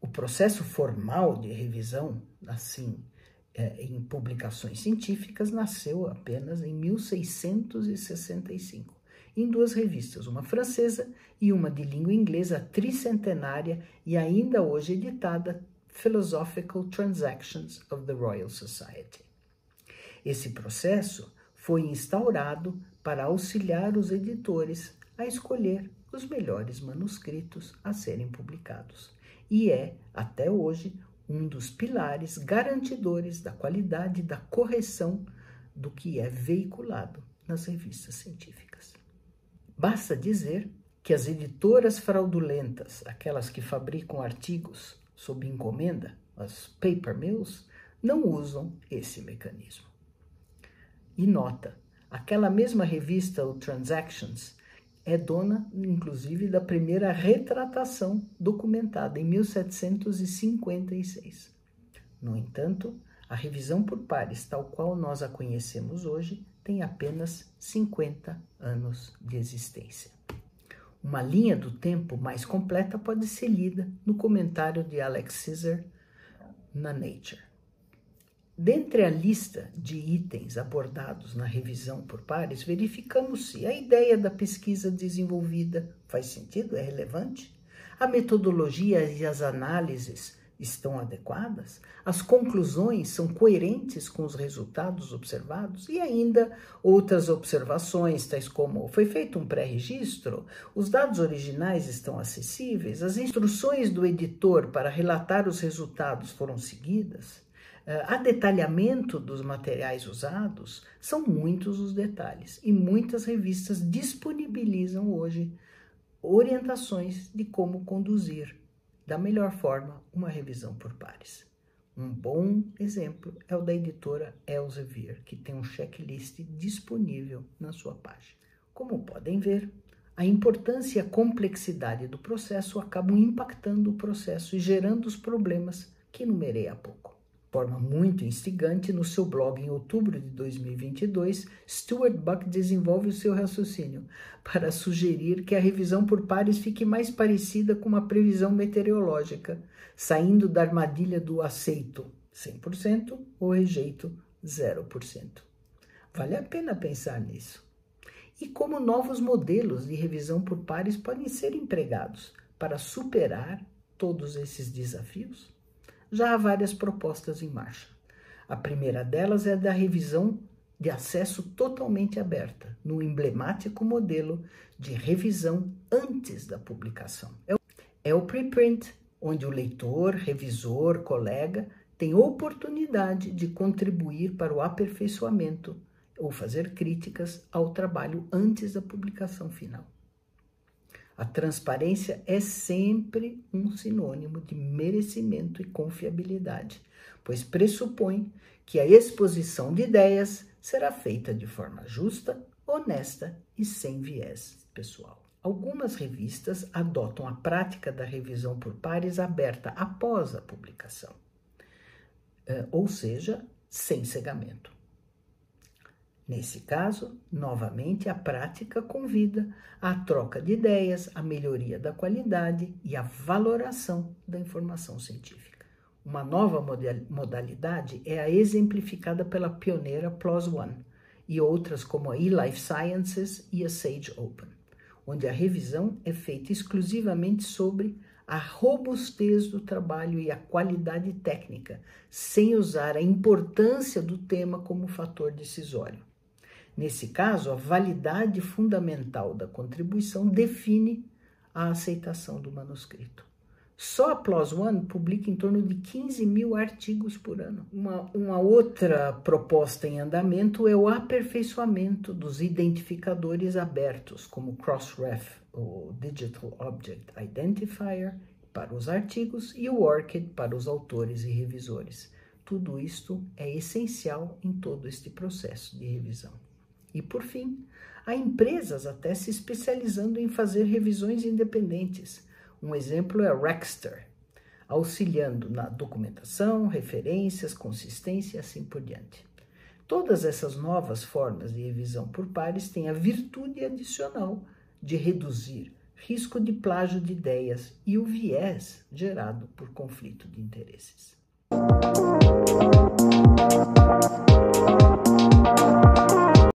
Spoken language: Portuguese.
O processo formal de revisão, assim, é, em publicações científicas, nasceu apenas em 1665, em duas revistas, uma francesa e uma de língua inglesa tricentenária e ainda hoje editada, Philosophical Transactions of the Royal Society. Esse processo foi instaurado para auxiliar os editores a escolher os melhores manuscritos a serem publicados e é, até hoje, um dos pilares garantidores da qualidade da correção do que é veiculado nas revistas científicas. Basta dizer que as editoras fraudulentas, aquelas que fabricam artigos sob encomenda, as paper mills, não usam esse mecanismo. E nota, aquela mesma revista, o Transactions, é dona, inclusive, da primeira retratação documentada em 1756. No entanto, a revisão por pares, tal qual nós a conhecemos hoje, tem apenas 50 anos de existência. Uma linha do tempo mais completa pode ser lida no comentário de Alex Caesar na Nature. Dentre a lista de itens abordados na revisão por pares, verificamos se a ideia da pesquisa desenvolvida. Faz sentido, é relevante, a metodologia e as análises estão adequadas, as conclusões são coerentes com os resultados observados? E ainda outras observações, tais como foi feito um pré-registro, os dados originais estão acessíveis, as instruções do editor para relatar os resultados foram seguidas. Uh, a detalhamento dos materiais usados, são muitos os detalhes e muitas revistas disponibilizam hoje orientações de como conduzir da melhor forma uma revisão por pares. Um bom exemplo é o da editora Elsevier, que tem um checklist disponível na sua página. Como podem ver, a importância e a complexidade do processo acabam impactando o processo e gerando os problemas que enumerei há pouco forma muito instigante, no seu blog em outubro de 2022, Stuart Buck desenvolve o seu raciocínio para sugerir que a revisão por pares fique mais parecida com uma previsão meteorológica, saindo da armadilha do aceito 100% ou rejeito 0%. Vale a pena pensar nisso. E como novos modelos de revisão por pares podem ser empregados para superar todos esses desafios? Já há várias propostas em marcha. A primeira delas é da revisão de acesso totalmente aberta, no emblemático modelo de revisão antes da publicação. É o preprint, onde o leitor, revisor, colega tem oportunidade de contribuir para o aperfeiçoamento ou fazer críticas ao trabalho antes da publicação final. A transparência é sempre um sinônimo de merecimento e confiabilidade, pois pressupõe que a exposição de ideias será feita de forma justa, honesta e sem viés pessoal. Algumas revistas adotam a prática da revisão por pares aberta após a publicação, eh, ou seja, sem cegamento. Nesse caso, novamente, a prática convida à troca de ideias, à melhoria da qualidade e à valoração da informação científica. Uma nova modalidade é a exemplificada pela pioneira PLOS ONE e outras como a eLife Sciences e a Sage Open, onde a revisão é feita exclusivamente sobre a robustez do trabalho e a qualidade técnica, sem usar a importância do tema como fator decisório. Nesse caso, a validade fundamental da contribuição define a aceitação do manuscrito. Só a PLOS ONE publica em torno de 15 mil artigos por ano. Uma, uma outra proposta em andamento é o aperfeiçoamento dos identificadores abertos, como Crossref, o Digital Object Identifier, para os artigos, e o ORCID para os autores e revisores. Tudo isto é essencial em todo este processo de revisão. E, por fim, há empresas até se especializando em fazer revisões independentes. Um exemplo é a Rexter, auxiliando na documentação, referências, consistência e assim por diante. Todas essas novas formas de revisão por pares têm a virtude adicional de reduzir risco de plágio de ideias e o viés gerado por conflito de interesses.